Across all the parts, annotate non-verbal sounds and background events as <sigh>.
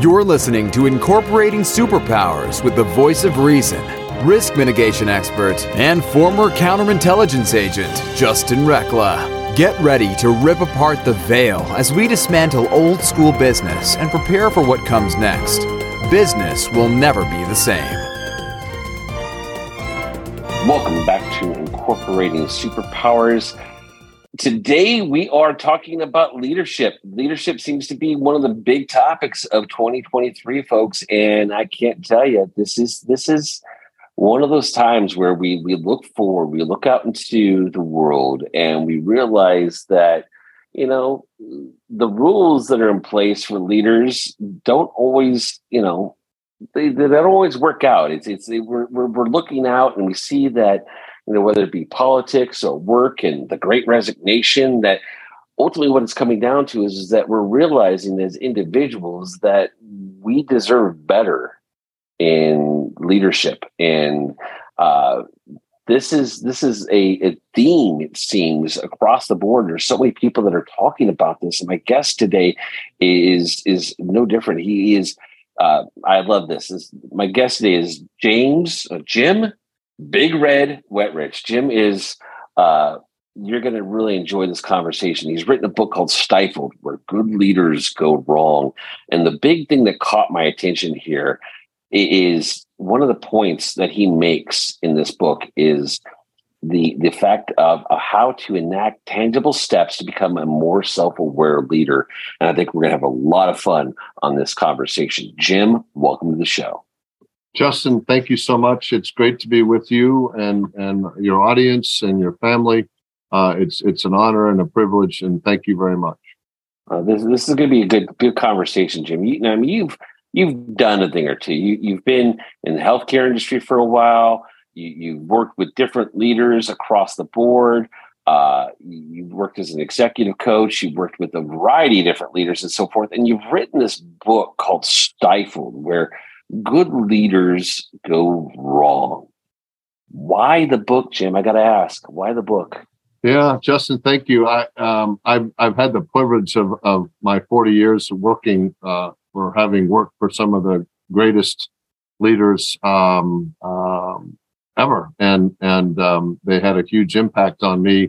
You're listening to Incorporating Superpowers with the voice of reason, risk mitigation expert, and former counterintelligence agent, Justin Recla. Get ready to rip apart the veil as we dismantle old school business and prepare for what comes next. Business will never be the same. Welcome back to Incorporating Superpowers. Today, we are talking about leadership. Leadership seems to be one of the big topics of 2023, folks. And I can't tell you, this is this is one of those times where we we look forward, we look out into the world, and we realize that you know the rules that are in place for leaders don't always, you know, they, they don't always work out. It's it's we're, we're we're looking out and we see that you know, whether it be politics or work and the great resignation, that ultimately what it's coming down to is, is that we're realizing as individuals that we deserve better in leadership. And uh, this is this is a, a, theme, it seems, across the board. There's so many people that are talking about this. And my guest today is is no different. He is uh, I love this. this. My guest today is James uh, Jim Big Red Wetrich. Jim is, uh, you're going to really enjoy this conversation. He's written a book called Stifled, where good leaders go wrong. And the big thing that caught my attention here is one of the points that he makes in this book is the the fact of, of how to enact tangible steps to become a more self-aware leader. And I think we're going to have a lot of fun on this conversation. Jim, welcome to the show. Justin, thank you so much. It's great to be with you and and your audience and your family. Uh, it's it's an honor and a privilege, and thank you very much. Uh, this this is going to be a good good conversation, Jim. You, I mean, you've you've done a thing or two. You you've been in the healthcare industry for a while. You you've worked with different leaders across the board. Uh, you've worked as an executive coach. You've worked with a variety of different leaders and so forth. And you've written this book called Stifled, where good leaders go wrong. Why the book, Jim? I got to ask, why the book? Yeah, Justin, thank you. I um, I've I've had the privilege of of my forty years of working uh, for having worked for some of the greatest leaders um, um, ever, and and um, they had a huge impact on me.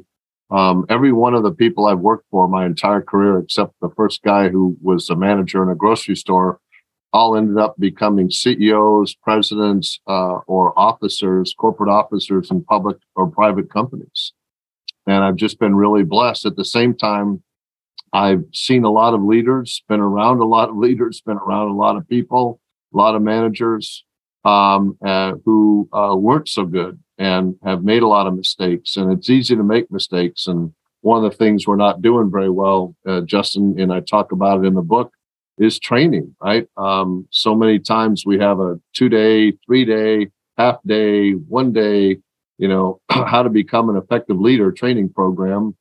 Um, every one of the people I've worked for my entire career, except the first guy who was a manager in a grocery store, all ended up becoming CEOs, presidents, uh, or officers, corporate officers in public or private companies. And I've just been really blessed. At the same time, I've seen a lot of leaders, been around a lot of leaders, been around a lot of people, a lot of managers um, uh, who uh, weren't so good and have made a lot of mistakes. And it's easy to make mistakes. And one of the things we're not doing very well, uh, Justin and I talk about it in the book, is training, right? Um, so many times we have a two day, three day, half day, one day, you know, <clears throat> how to become an effective leader training program.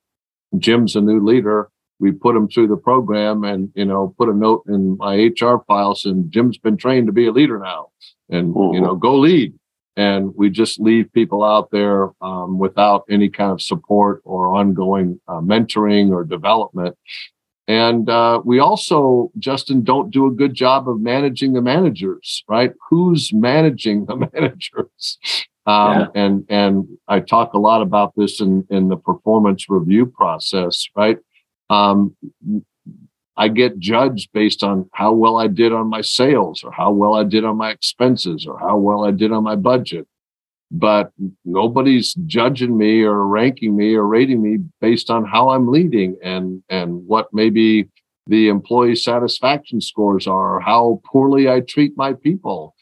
Jim's a new leader. We put him through the program and, you know, put a note in my HR files and Jim's been trained to be a leader now and, mm-hmm. you know, go lead. And we just leave people out there um, without any kind of support or ongoing uh, mentoring or development. And uh, we also, Justin, don't do a good job of managing the managers, right? Who's managing the <laughs> managers? Um, yeah. And and I talk a lot about this in in the performance review process, right? Um, I get judged based on how well I did on my sales, or how well I did on my expenses, or how well I did on my budget but nobody's judging me or ranking me or rating me based on how I'm leading and and what maybe the employee satisfaction scores are how poorly I treat my people.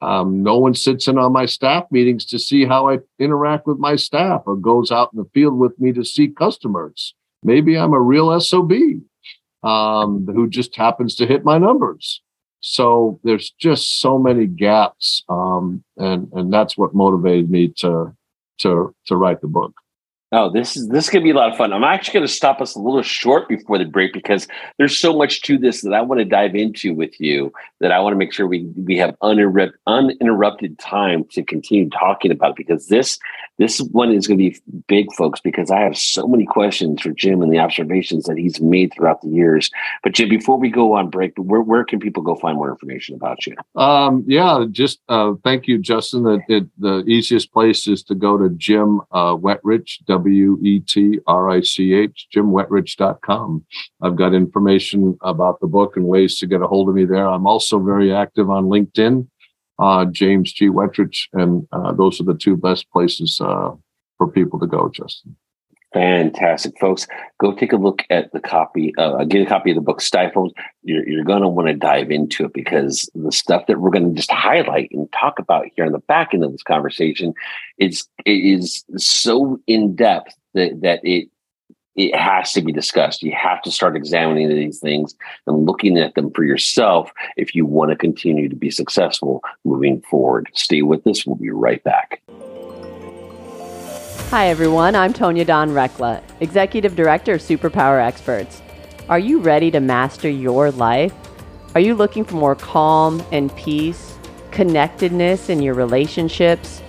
Um, no one sits in on my staff meetings to see how I interact with my staff or goes out in the field with me to see customers. Maybe I'm a real SOB um, who just happens to hit my numbers. So there's just so many gaps, um, and and that's what motivated me to to to write the book. Oh, this is this is gonna be a lot of fun. I'm actually going to stop us a little short before the break because there's so much to this that I want to dive into with you. That I want to make sure we we have uninterrupted uninterrupted time to continue talking about it because this This one is going to be big, folks, because I have so many questions for Jim and the observations that he's made throughout the years. But Jim, before we go on break, where, where can people go find more information about you? Um, yeah, just uh, thank you, Justin. The, it, the easiest place is to go to Jim uh, Wetrich, W E T R I C H, jimwetrich.com. I've got information about the book and ways to get a hold of me there. I'm also very active on LinkedIn uh, James G. Wetrich, and uh, those are the two best places uh, for people to go, Justin. Fantastic, folks. Go take a look at the copy, uh, get a copy of the book Stifled. You're, you're going to want to dive into it because the stuff that we're going to just highlight and talk about here on the back end of this conversation is, is so in depth that, that it it has to be discussed. You have to start examining these things and looking at them for yourself if you want to continue to be successful moving forward. Stay with us. We'll be right back. Hi, everyone. I'm Tonya Don Recla, Executive Director of Superpower Experts. Are you ready to master your life? Are you looking for more calm and peace, connectedness in your relationships,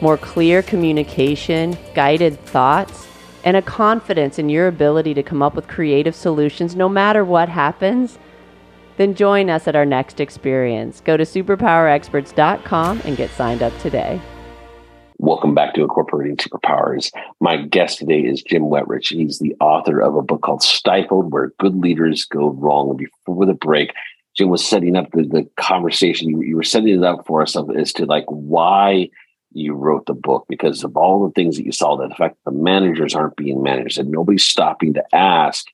more clear communication, guided thoughts? And a confidence in your ability to come up with creative solutions no matter what happens, then join us at our next experience. Go to superpowerexperts.com and get signed up today. Welcome back to Incorporating Superpowers. My guest today is Jim Wetrich. He's the author of a book called Stifled Where Good Leaders Go Wrong. Before the break, Jim was setting up the, the conversation. You, you were setting it up for us as to like why you wrote the book because of all the things that you saw that the fact the managers aren't being managed and nobody's stopping to ask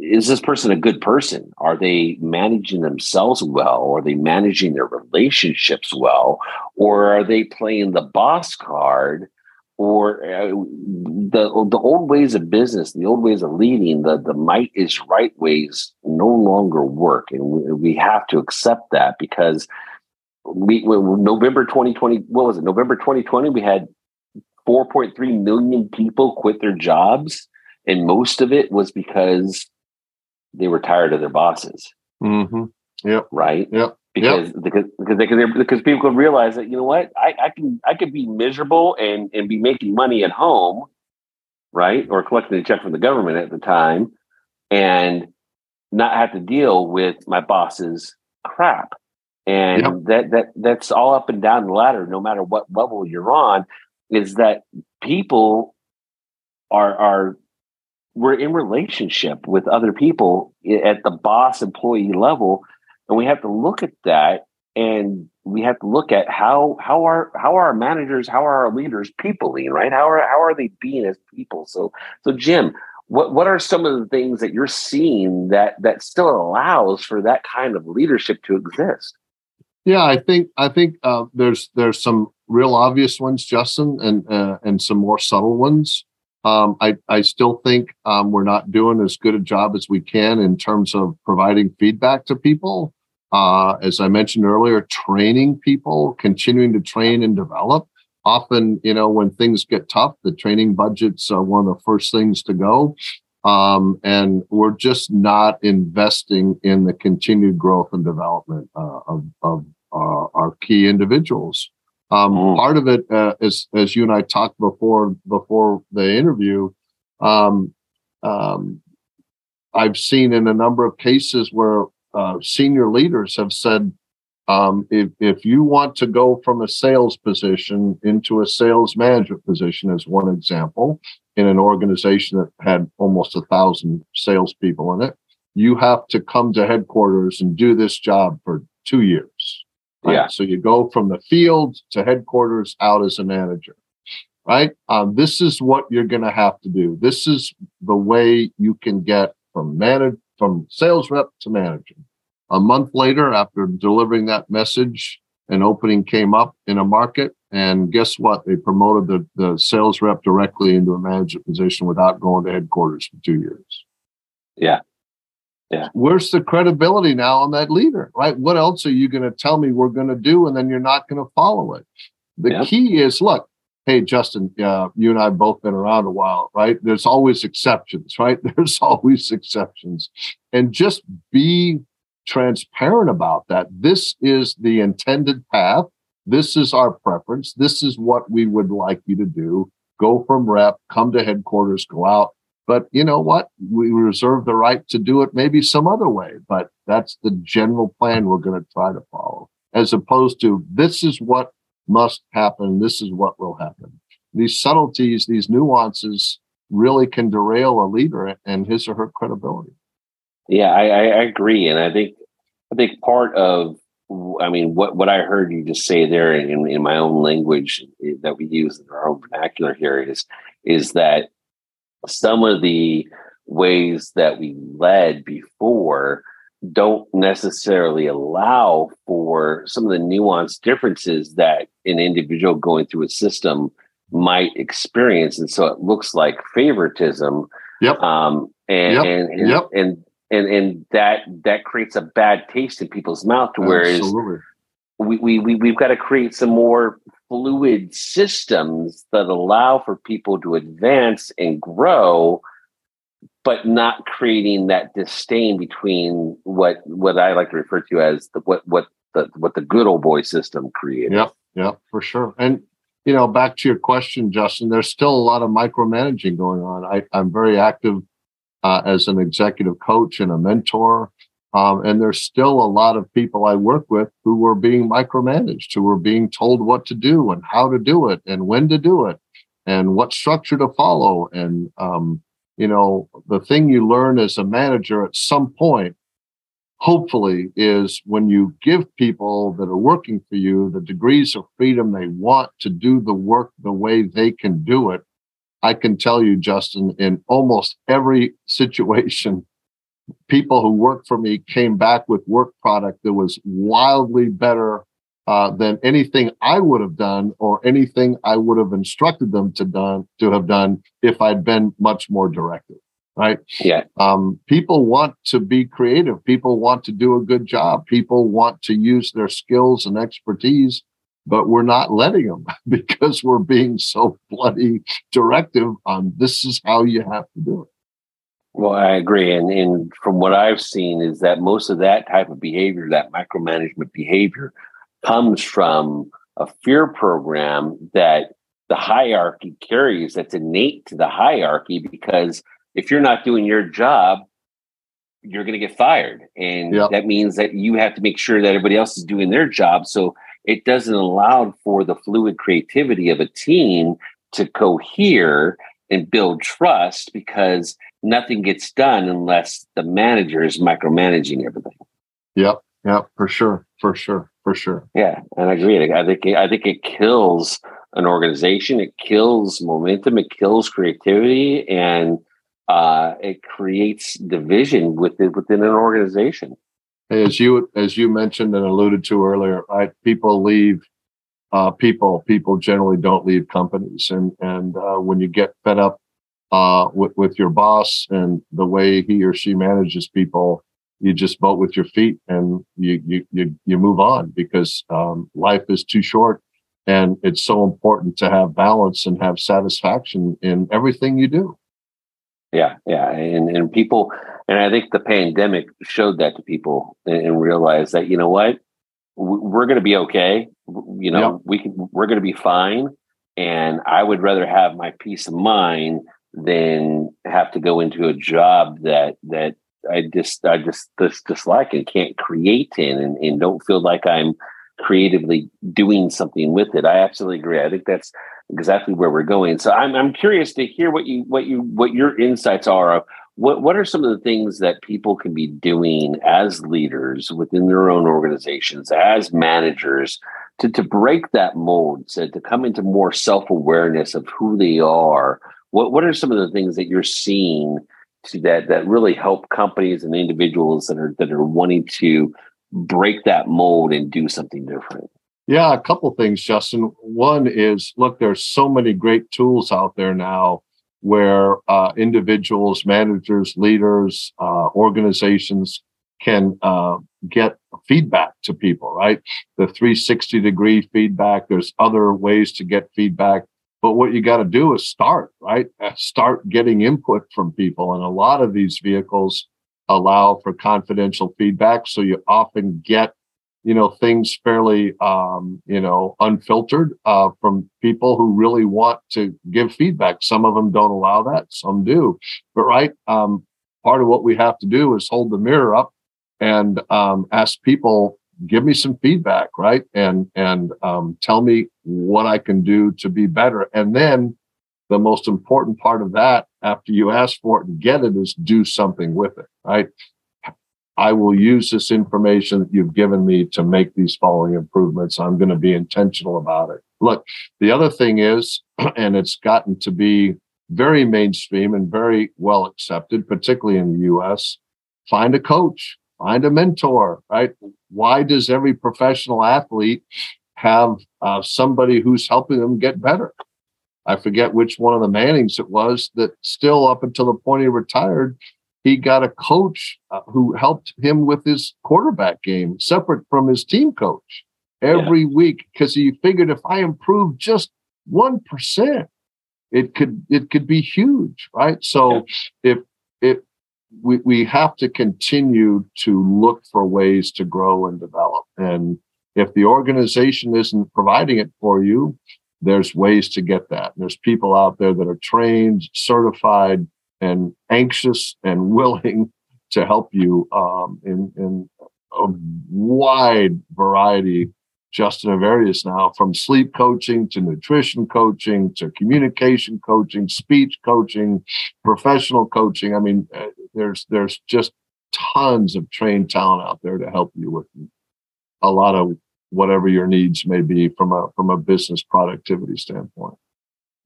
is this person a good person? Are they managing themselves well? Are they managing their relationships well? Or are they playing the boss card? Or uh, the the old ways of business the old ways of leading the the might is right ways no longer work. And we, we have to accept that because we November 2020, what was it? November 2020, we had 4.3 million people quit their jobs, and most of it was because they were tired of their bosses. Mm-hmm. Yep. Right. Yep. Because yep. because because they, because people could realize that you know what I, I can I could be miserable and and be making money at home, right, or collecting a check from the government at the time, and not have to deal with my boss's crap and yep. that that that's all up and down the ladder no matter what level you're on is that people are are we're in relationship with other people at the boss employee level and we have to look at that and we have to look at how how are how are our managers how are our leaders peopling right? How are how are they being as people? So so jim what what are some of the things that you're seeing that that still allows for that kind of leadership to exist yeah, I think I think uh, there's there's some real obvious ones, Justin, and uh, and some more subtle ones. Um, I I still think um, we're not doing as good a job as we can in terms of providing feedback to people. Uh, as I mentioned earlier, training people, continuing to train and develop. Often, you know, when things get tough, the training budget's uh, one of the first things to go. Um, and we're just not investing in the continued growth and development uh, of, of uh, our key individuals. Um, mm. Part of it, uh, as as you and I talked before before the interview, um, um, I've seen in a number of cases where uh, senior leaders have said, um, if, if you want to go from a sales position into a sales management position, as one example, in an organization that had almost a thousand salespeople in it, you have to come to headquarters and do this job for two years. Right? Yeah. So you go from the field to headquarters out as a manager, right? Um, this is what you're going to have to do. This is the way you can get from manage from sales rep to manager. A month later, after delivering that message, an opening came up in a market. And guess what? They promoted the, the sales rep directly into a manager position without going to headquarters for two years. Yeah. Yeah. Where's the credibility now on that leader, right? What else are you going to tell me we're going to do? And then you're not going to follow it. The yep. key is look, hey, Justin, uh, you and I have both been around a while, right? There's always exceptions, right? <laughs> There's always exceptions. And just be transparent about that. This is the intended path. This is our preference. This is what we would like you to do. Go from rep, come to headquarters, go out. But you know what? We reserve the right to do it maybe some other way, but that's the general plan we're going to try to follow, as opposed to this is what must happen. This is what will happen. These subtleties, these nuances really can derail a leader and his or her credibility. Yeah, I, I agree. And I think, I think part of I mean, what, what I heard you just say there in, in my own language that we use in our own vernacular here is, is that some of the ways that we led before don't necessarily allow for some of the nuanced differences that an individual going through a system might experience. And so it looks like favoritism. Yep. Um, and, yep. and, and, yep. and and and that that creates a bad taste in people's mouth. Whereas we, we we we've got to create some more fluid systems that allow for people to advance and grow, but not creating that disdain between what what I like to refer to as the what what the what the good old boy system created. Yeah, yeah, for sure. And you know, back to your question, Justin, there's still a lot of micromanaging going on. I, I'm very active uh, as an executive coach and a mentor. Um, and there's still a lot of people I work with who were being micromanaged, who were being told what to do and how to do it and when to do it and what structure to follow. And, um, you know, the thing you learn as a manager at some point, hopefully, is when you give people that are working for you the degrees of freedom they want to do the work the way they can do it I can tell you, Justin, in almost every situation, people who worked for me came back with work product that was wildly better uh, than anything I would have done or anything I would have instructed them to done to have done if I'd been much more directive. Right? Yeah. Um, people want to be creative. People want to do a good job. People want to use their skills and expertise but we're not letting them <laughs> because we're being so bloody directive on this is how you have to do it. Well, I agree. And, and from what I've seen is that most of that type of behavior, that micromanagement behavior, comes from a fear program that the hierarchy carries that's innate to the hierarchy because if you're not doing your job, you're going to get fired. And yep. that means that you have to make sure that everybody else is doing their job. So it doesn't allow for the fluid creativity of a team to cohere and build trust because nothing gets done unless the manager is micromanaging everything. Yep, yep, for sure, for sure, for sure. Yeah, and I agree. I think I think it kills an organization. It kills momentum. It kills creativity, and uh, it creates division within within an organization as you as you mentioned and alluded to earlier, right? People leave. Uh, people people generally don't leave companies, and and uh, when you get fed up uh, with with your boss and the way he or she manages people, you just vote with your feet and you you you, you move on because um, life is too short, and it's so important to have balance and have satisfaction in everything you do. Yeah, yeah, and and people, and I think the pandemic showed that to people and, and realized that you know what, we're going to be okay. You know, yep. we can, we're going to be fine, and I would rather have my peace of mind than have to go into a job that that I just I just, just dislike and can't create in, and, and don't feel like I'm creatively doing something with it. I absolutely agree. I think that's exactly where we're going. So I'm I'm curious to hear what you what you what your insights are of what what are some of the things that people can be doing as leaders within their own organizations, as managers, to to break that mold, so to come into more self-awareness of who they are. What what are some of the things that you're seeing that that really help companies and individuals that are that are wanting to break that mold and do something different? Yeah, a couple things, Justin. One is look, there's so many great tools out there now where uh, individuals, managers, leaders, uh, organizations can uh, get feedback to people, right? The 360 degree feedback. There's other ways to get feedback. But what you got to do is start, right? Uh, start getting input from people. And a lot of these vehicles allow for confidential feedback. So you often get you know things fairly um, you know unfiltered uh, from people who really want to give feedback. Some of them don't allow that some do. But right um, part of what we have to do is hold the mirror up and um, ask people give me some feedback right? And and um, tell me what i can do to be better. And then the most important part of that after you ask for it and get it is do something with it right I will use this information that you've given me to make these following improvements. I'm going to be intentional about it. Look, the other thing is, <clears throat> and it's gotten to be very mainstream and very well accepted, particularly in the US, find a coach, find a mentor, right? Why does every professional athlete have uh, somebody who's helping them get better? I forget which one of the Mannings it was that still up until the point he retired he got a coach uh, who helped him with his quarterback game, separate from his team coach, every yeah. week because he figured if I improve just one percent, it could it could be huge, right? So yeah. if if we we have to continue to look for ways to grow and develop, and if the organization isn't providing it for you, there's ways to get that. There's people out there that are trained, certified, and anxious and <laughs> willing to help you um, in, in a wide variety, Justin, of areas now, from sleep coaching to nutrition coaching to communication coaching, speech coaching, professional coaching. I mean, uh, there's there's just tons of trained talent out there to help you with a lot of whatever your needs may be from a from a business productivity standpoint.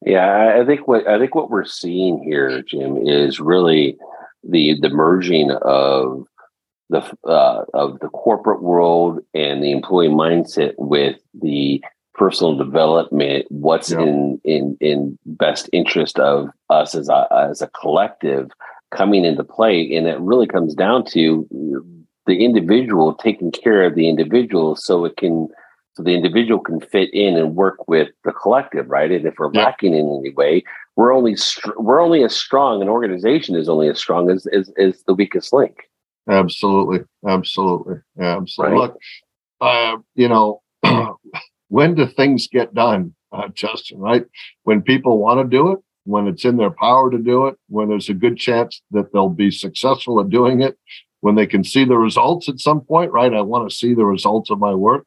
Yeah, I think what I think what we're seeing here, Jim, is really the the merging of the uh, of the corporate world and the employee mindset with the personal development. What's yeah. in in in best interest of us as a as a collective coming into play, and it really comes down to the individual taking care of the individual, so it can so the individual can fit in and work with the collective, right? And if we're yeah. lacking in any way, we're only str- we're only as strong. An organization is only as strong as as, as the weakest link. Absolutely, absolutely, absolutely. Right? Look, uh, you know, <clears throat> when do things get done, uh, Justin? Right when people want to do it, when it's in their power to do it, when there's a good chance that they'll be successful at doing it, when they can see the results at some point. Right, I want to see the results of my work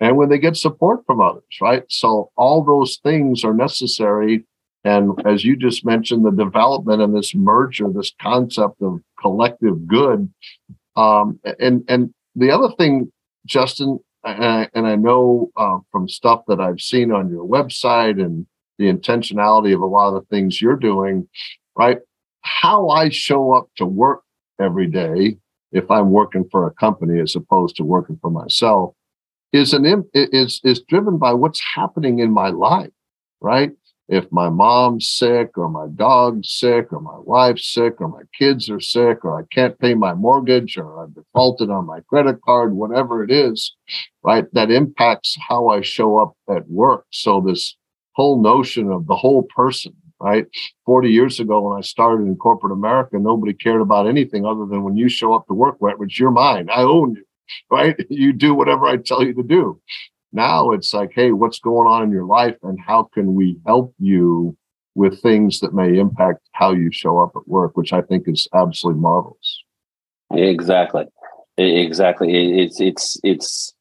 and when they get support from others, right? So all those things are necessary. And as you just mentioned, the development and this merger, this concept of collective good. Um, and and the other thing, Justin, and I, and I know uh, from stuff that I've seen on your website and the intentionality of a lot of the things you're doing, right? How I show up to work every day, if I'm working for a company as opposed to working for myself, is an is is driven by what's happening in my life, right? If my mom's sick or my dog's sick or my wife's sick or my kids are sick or I can't pay my mortgage or I've defaulted on my credit card, whatever it is, right? That impacts how I show up at work. So this whole notion of the whole person, right? 40 years ago when I started in corporate America, nobody cared about anything other than when you show up to work, which you're mine. I own you <laughs> right? You do whatever I tell you to do. Now it's like, hey, what's going on in your life and how can we help you with things that may impact how you show up at work, which I think is absolutely marvelous. Exactly. Exactly. It's, it's, it's,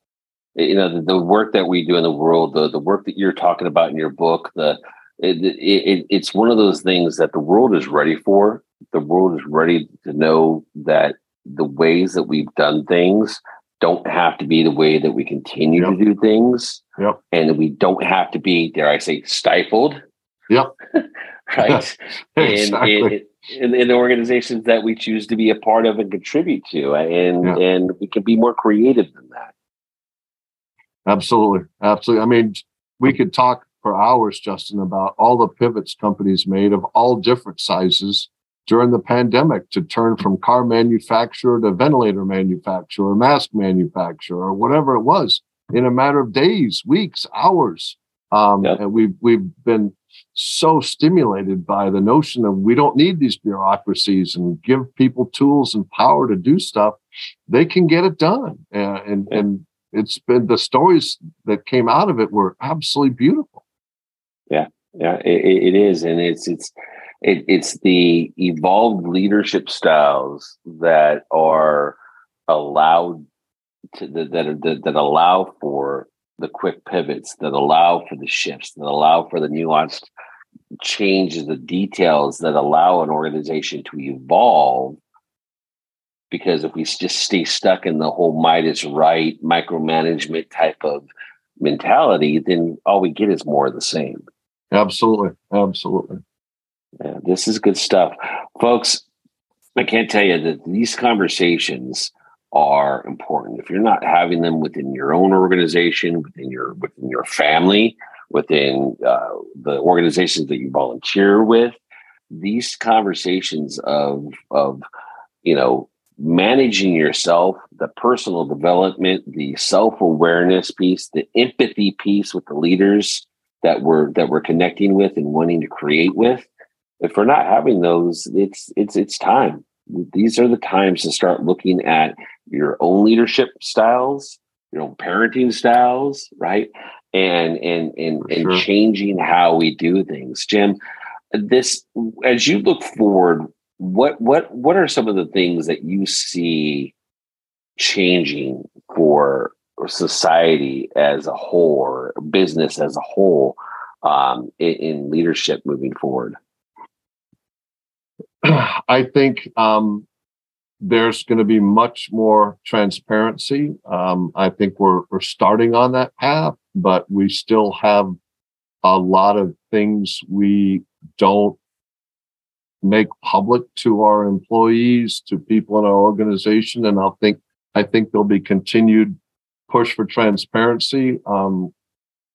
you know, the, the work that we do in the world, the, the work that you're talking about in your book, the, it, it, it's one of those things that the world is ready for. The world is ready to know that the ways that we've done things don't have to be the way that we continue yep. to do things. Yep. And we don't have to be, dare I say, stifled. Yep. <laughs> right. <laughs> exactly. in, in, in, the organizations that we choose to be a part of and contribute to. Uh, and yep. and we can be more creative than that. Absolutely. Absolutely. I mean, we mm. could talk for hours, Justin, about all the pivots companies made of all different sizes during the pandemic to turn from car manufacturer to ventilator manufacturer, mask manufacturer, or whatever it was in a matter of days, weeks, hours. Um, yep. And we've we've been so stimulated by the notion of we don't need these bureaucracies and give people tools and power to do stuff. They can get it done, and and, and it's been the stories that came out of it were absolutely beautiful. Yeah, yeah, it, it is, and it's it's it, it's the evolved leadership styles that are allowed to that that, that allow for the quick pivots, that allow for the shifts, that allow for the nuanced changes, the details that allow an organization to evolve because if we just stay stuck in the whole might is right micromanagement type of mentality, then all we get is more of the same. Absolutely. Absolutely. Yeah, this is good stuff. Folks, I can't tell you that these conversations are important. If you're not having them within your own organization, within your within your family, within uh, the organizations that you volunteer with, these conversations of of you know managing yourself, the personal development, the self-awareness piece, the empathy piece with the leaders that we're that we're connecting with and wanting to create with. If we're not having those, it's it's it's time. These are the times to start looking at your own leadership styles, your own parenting styles, right? And and and sure. and changing how we do things. Jim, this as you look forward, what what what are some of the things that you see changing for society as a whole or business as a whole um, in, in, leadership moving forward <clears throat> i think um, there's going to be much more transparency um, i think we're, we're starting on that path but we still have a lot of things we don't make public to our employees, to people in our organization. And I think I think there'll be continued push for transparency. Um,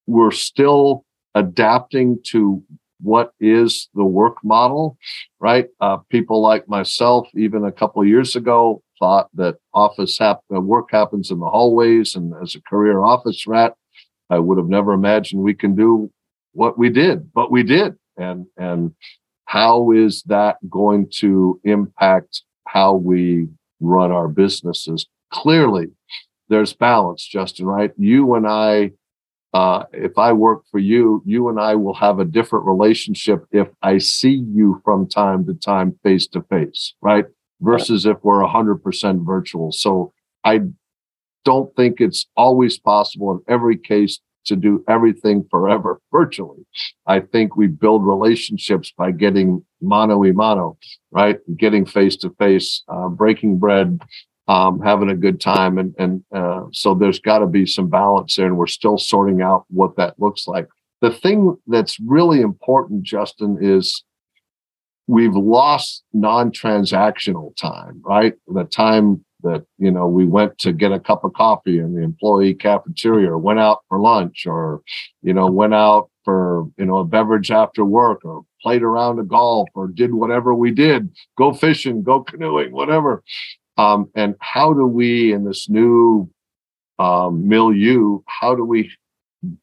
we're still adapting to what is the work model, right? Uh, people like myself, even a couple years ago, thought that office hap- uh, work happens in the hallways. And as a career office rat, I would have never imagined we can do what we did, but we did. And and how is that going to impact how we run our businesses? Clearly, there's balance, Justin, right? You and I, uh, if I work for you, you and I will have a different relationship if I see you from time to time face to face, right? Versus if we're 100% virtual. So I don't think it's always possible in every case to do everything forever <laughs> virtually. I think we build relationships by getting mano a mano, right? Getting face to face, breaking bread, um, having a good time. And, and uh, so there's got to be some balance there, and we're still sorting out what that looks like. The thing that's really important, Justin, is we've lost non transactional time, right? The time that you know we went to get a cup of coffee in the employee cafeteria or went out for lunch or you know went out for you know a beverage after work or played around a golf or did whatever we did go fishing go canoeing whatever um, and how do we in this new um, milieu how do we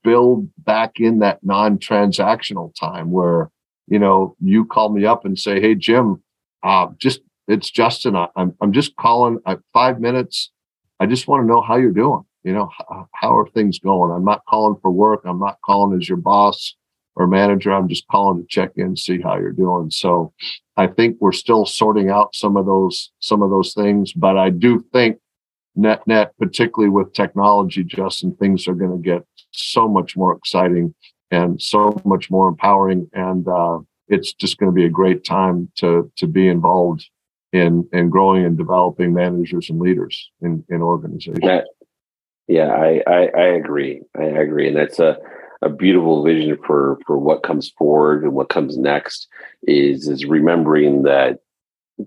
build back in that non-transactional time where you know you call me up and say hey jim uh, just it's Justin. I, I'm I'm just calling. I, five minutes. I just want to know how you're doing. You know, how are things going? I'm not calling for work. I'm not calling as your boss or manager. I'm just calling to check in, see how you're doing. So, I think we're still sorting out some of those some of those things, but I do think net net, particularly with technology, Justin, things are going to get so much more exciting and so much more empowering, and uh, it's just going to be a great time to to be involved in in growing and developing managers and leaders in in organizations. That, yeah, I, I, I agree. I agree, and that's a a beautiful vision for for what comes forward and what comes next. Is is remembering that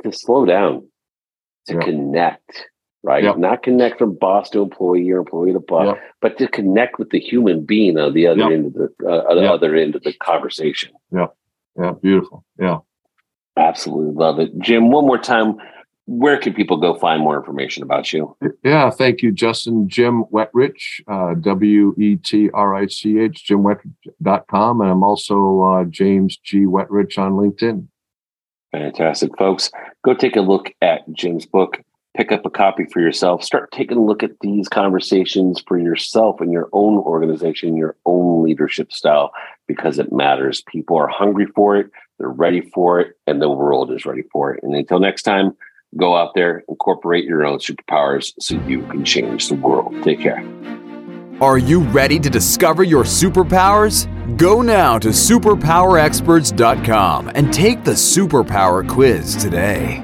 to slow down, to connect, right? Yep. Not connect from boss to employee or employee to boss, yep. but to connect with the human being on the other end of the uh, the other end of the conversation. Yeah, yeah, beautiful. Yeah. Absolutely love it. Jim, one more time, where can people go find more information about you? Yeah, thank you, Justin. Jim Wetrich, uh, W E T R I C H, jimwetrich.com. And I'm also uh, James G. Wetrich on LinkedIn. Fantastic, folks. Go take a look at Jim's book, pick up a copy for yourself. Start taking a look at these conversations for yourself and your own organization, your own leadership style, because it matters. People are hungry for it, they're ready for it, and the world is ready for it. And until next time, go out there, incorporate your own superpowers so you can change the world. Take care. Are you ready to discover your superpowers? Go now to superpowerexperts.com and take the superpower quiz today.